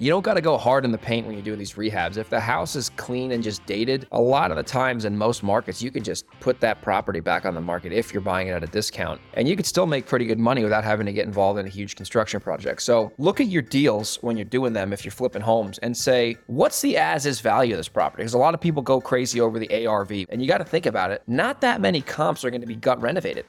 you don't got to go hard in the paint when you're doing these rehabs. If the house is clean and just dated, a lot of the times in most markets, you can just put that property back on the market if you're buying it at a discount. And you could still make pretty good money without having to get involved in a huge construction project. So look at your deals when you're doing them if you're flipping homes and say, what's the as is value of this property? Because a lot of people go crazy over the ARV. And you got to think about it. Not that many comps are going to be gut renovated.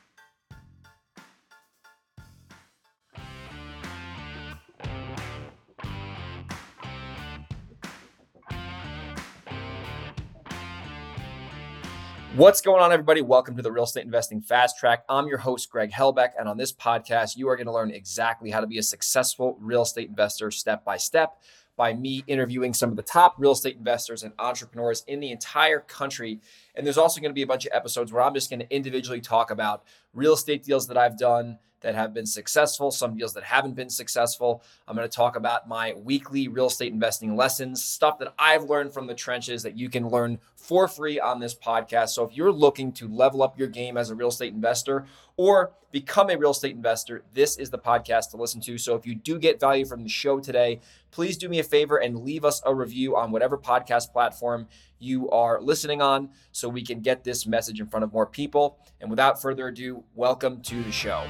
What's going on, everybody? Welcome to the Real Estate Investing Fast Track. I'm your host, Greg Helbeck, and on this podcast, you are going to learn exactly how to be a successful real estate investor step by step by me interviewing some of the top real estate investors and entrepreneurs in the entire country. And there's also going to be a bunch of episodes where I'm just going to individually talk about real estate deals that I've done that have been successful, some deals that haven't been successful. I'm going to talk about my weekly real estate investing lessons, stuff that I've learned from the trenches that you can learn for free on this podcast. So if you're looking to level up your game as a real estate investor or become a real estate investor, this is the podcast to listen to. So if you do get value from the show today, please do me a favor and leave us a review on whatever podcast platform you are listening on so we can get this message in front of more people. And without further ado, welcome to the show.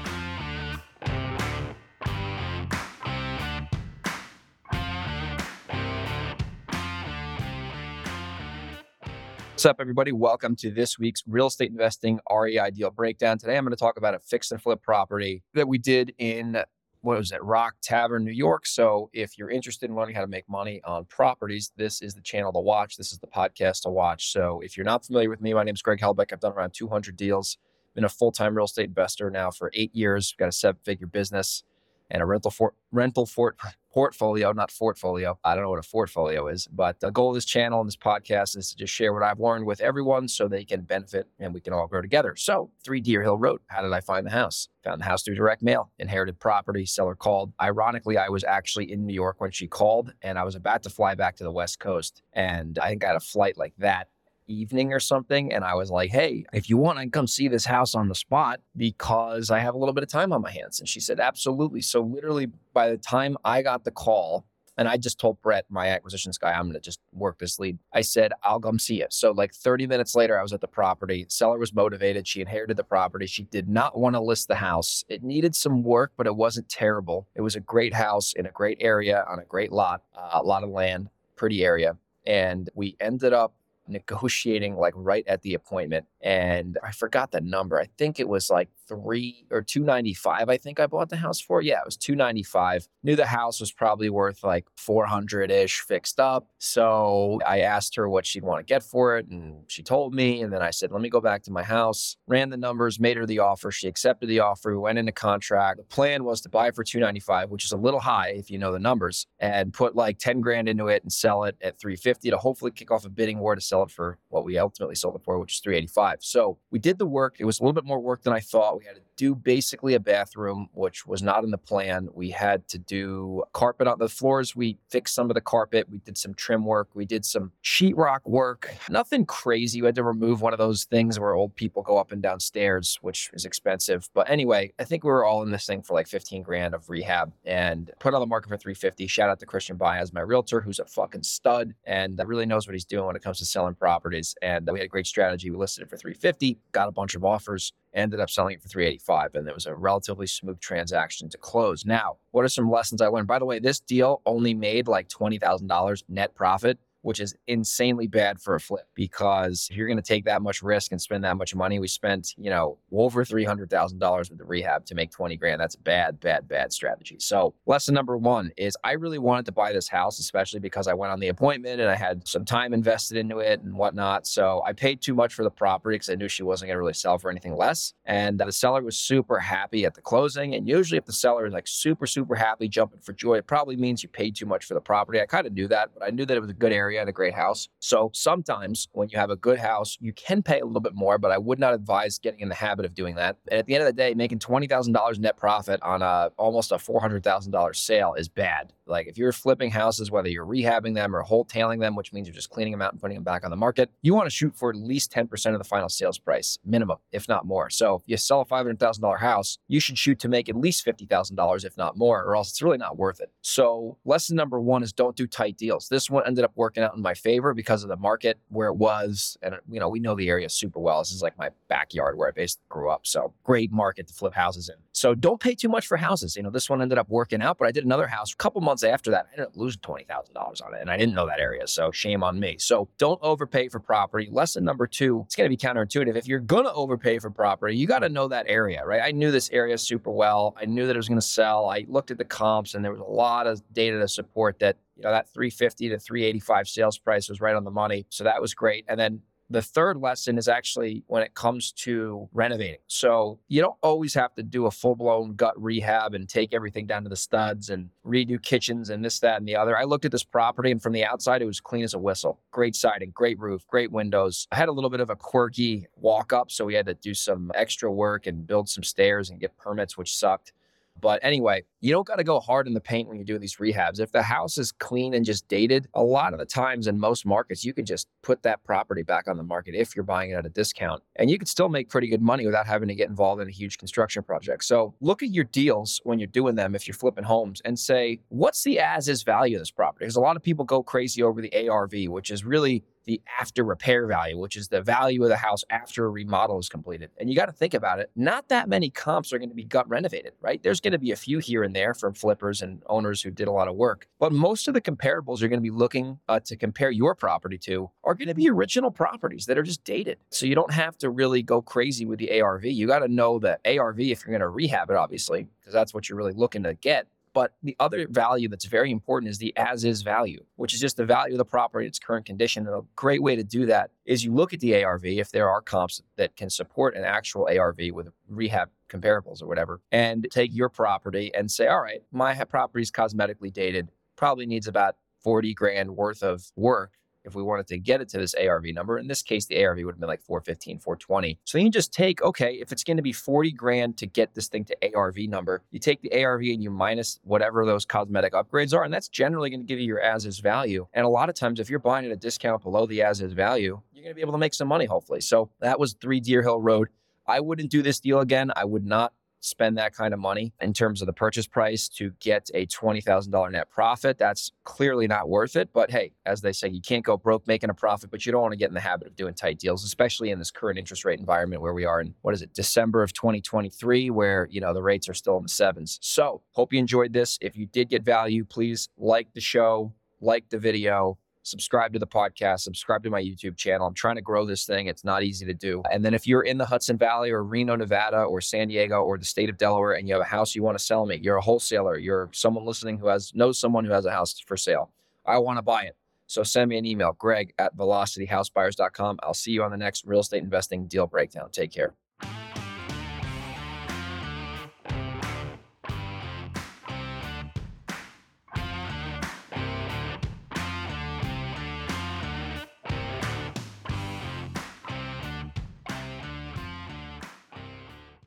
What's up, everybody? Welcome to this week's Real Estate Investing REI Deal Breakdown. Today, I'm going to talk about a fix and flip property that we did in what was it, Rock Tavern, New York. So, if you're interested in learning how to make money on properties, this is the channel to watch. This is the podcast to watch. So, if you're not familiar with me, my name is Greg Helbeck. I've done around 200 deals. Been a full time real estate investor now for eight years. Got a seven figure business and a rental for, rental for, portfolio, not portfolio. I don't know what a portfolio is, but the goal of this channel and this podcast is to just share what I've learned with everyone so they can benefit and we can all grow together. So, 3 Deer Hill Road. How did I find the house? Found the house through direct mail, inherited property, seller called. Ironically, I was actually in New York when she called and I was about to fly back to the West Coast. And I think I had a flight like that evening or something. And I was like, hey, if you want, I can come see this house on the spot because I have a little bit of time on my hands. And she said, absolutely. So, literally, by the time I got the call, and I just told Brett, my acquisitions guy, I'm going to just work this lead. I said, I'll come see it. So, like 30 minutes later, I was at the property. Seller was motivated. She inherited the property. She did not want to list the house. It needed some work, but it wasn't terrible. It was a great house in a great area on a great lot, uh, a lot of land, pretty area. And we ended up negotiating like right at the appointment and I forgot the number. I think it was like three or 295 I think I bought the house for. Yeah, it was 295. Knew the house was probably worth like 400-ish fixed up. So I asked her what she'd want to get for it and she told me and then I said, "Let me go back to my house." Ran the numbers, made her the offer. She accepted the offer. We went into contract. The plan was to buy for 295, which is a little high if you know the numbers, and put like 10 grand into it and sell it at 350 to hopefully kick off a bidding war to sell it for what we ultimately sold it for, which is 385 five. So we did the work. It was a little bit more work than I thought. We had to do basically a bathroom, which was not in the plan. We had to do carpet on the floors. We fixed some of the carpet. We did some trim work. We did some sheetrock work. Nothing crazy. We had to remove one of those things where old people go up and down stairs, which is expensive. But anyway, I think we were all in this thing for like 15 grand of rehab and put on the market for 350. Shout out to Christian Baez, my realtor, who's a fucking stud and really knows what he's doing when it comes to selling properties. And we had a great strategy. We listed it for 350, got a bunch of offers, ended up selling it for 385 and it was a relatively smooth transaction to close. Now, what are some lessons I learned? By the way, this deal only made like $20,000 net profit which is insanely bad for a flip because if you're going to take that much risk and spend that much money, we spent, you know, over $300,000 with the rehab to make 20 grand. That's a bad, bad, bad strategy. So, lesson number one is I really wanted to buy this house, especially because I went on the appointment and I had some time invested into it and whatnot. So, I paid too much for the property because I knew she wasn't going to really sell for anything less. And the seller was super happy at the closing. And usually, if the seller is like super, super happy, jumping for joy, it probably means you paid too much for the property. I kind of knew that, but I knew that it was a good area area and a great house. So sometimes when you have a good house, you can pay a little bit more, but I would not advise getting in the habit of doing that. And at the end of the day, making $20,000 net profit on a almost a $400,000 sale is bad. Like if you're flipping houses, whether you're rehabbing them or wholetailing them, which means you're just cleaning them out and putting them back on the market, you want to shoot for at least 10% of the final sales price, minimum, if not more. So if you sell a $500,000 house, you should shoot to make at least $50,000, if not more, or else it's really not worth it. So lesson number one is don't do tight deals. This one ended up working out in my favor because of the market where it was. And, you know, we know the area super well. This is like my backyard where I basically grew up. So great market to flip houses in. So don't pay too much for houses. You know, this one ended up working out, but I did another house a couple months after that. I ended up losing $20,000 on it and I didn't know that area. So shame on me. So don't overpay for property. Lesson number two, it's going to be counterintuitive. If you're going to overpay for property, you got to know that area, right? I knew this area super well. I knew that it was going to sell. I looked at the comps and there was a lot of data to support that you know that 350 to 385 sales price was right on the money so that was great and then the third lesson is actually when it comes to renovating. So you don't always have to do a full blown gut rehab and take everything down to the studs and redo kitchens and this, that, and the other. I looked at this property and from the outside, it was clean as a whistle. Great siding, great roof, great windows. I had a little bit of a quirky walk up. So we had to do some extra work and build some stairs and get permits, which sucked. But anyway, you don't got to go hard in the paint when you're doing these rehabs. If the house is clean and just dated, a lot of the times in most markets, you can just put that property back on the market if you're buying it at a discount. And you can still make pretty good money without having to get involved in a huge construction project. So look at your deals when you're doing them, if you're flipping homes, and say, what's the as is value of this property? Because a lot of people go crazy over the ARV, which is really the after repair value, which is the value of the house after a remodel is completed. And you got to think about it. Not that many comps are going to be gut renovated, right? There's going to be a few here and there from flippers and owners who did a lot of work. But most of the comparables you're going to be looking uh, to compare your property to are going to be original properties that are just dated. So you don't have to really go crazy with the ARV. You got to know the ARV if you're going to rehab it, obviously, because that's what you're really looking to get. But the other value that's very important is the as is value, which is just the value of the property in its current condition. And a great way to do that is you look at the ARV, if there are comps that can support an actual ARV with rehab comparables or whatever, and take your property and say, all right, my property is cosmetically dated, probably needs about 40 grand worth of work if we wanted to get it to this ARV number. In this case, the ARV would have been like 415, 420. So you can just take, okay, if it's going to be 40 grand to get this thing to ARV number, you take the ARV and you minus whatever those cosmetic upgrades are, and that's generally going to give you your as is value. And a lot of times, if you're buying at a discount below the as is value, you're going to be able to make some money, hopefully. So that was three Deer Hill Road. I wouldn't do this deal again. I would not spend that kind of money in terms of the purchase price to get a $20,000 net profit. That's clearly not worth it. But hey, as they say, you can't go broke making a profit, but you don't want to get in the habit of doing tight deals, especially in this current interest rate environment where we are in, what is it, December of 2023, where, you know, the rates are still in the sevens. So hope you enjoyed this. If you did get value, please like the show, like the video, subscribe to the podcast, subscribe to my YouTube channel. I'm trying to grow this thing. It's not easy to do. And then if you're in the Hudson Valley or Reno, Nevada or San Diego or the state of Delaware and you have a house you want to sell me, you're a wholesaler, you're someone listening who has knows someone who has a house for sale. I want to buy it. So send me an email, greg at velocityhousebuyers.com. I'll see you on the next real estate investing deal breakdown. Take care.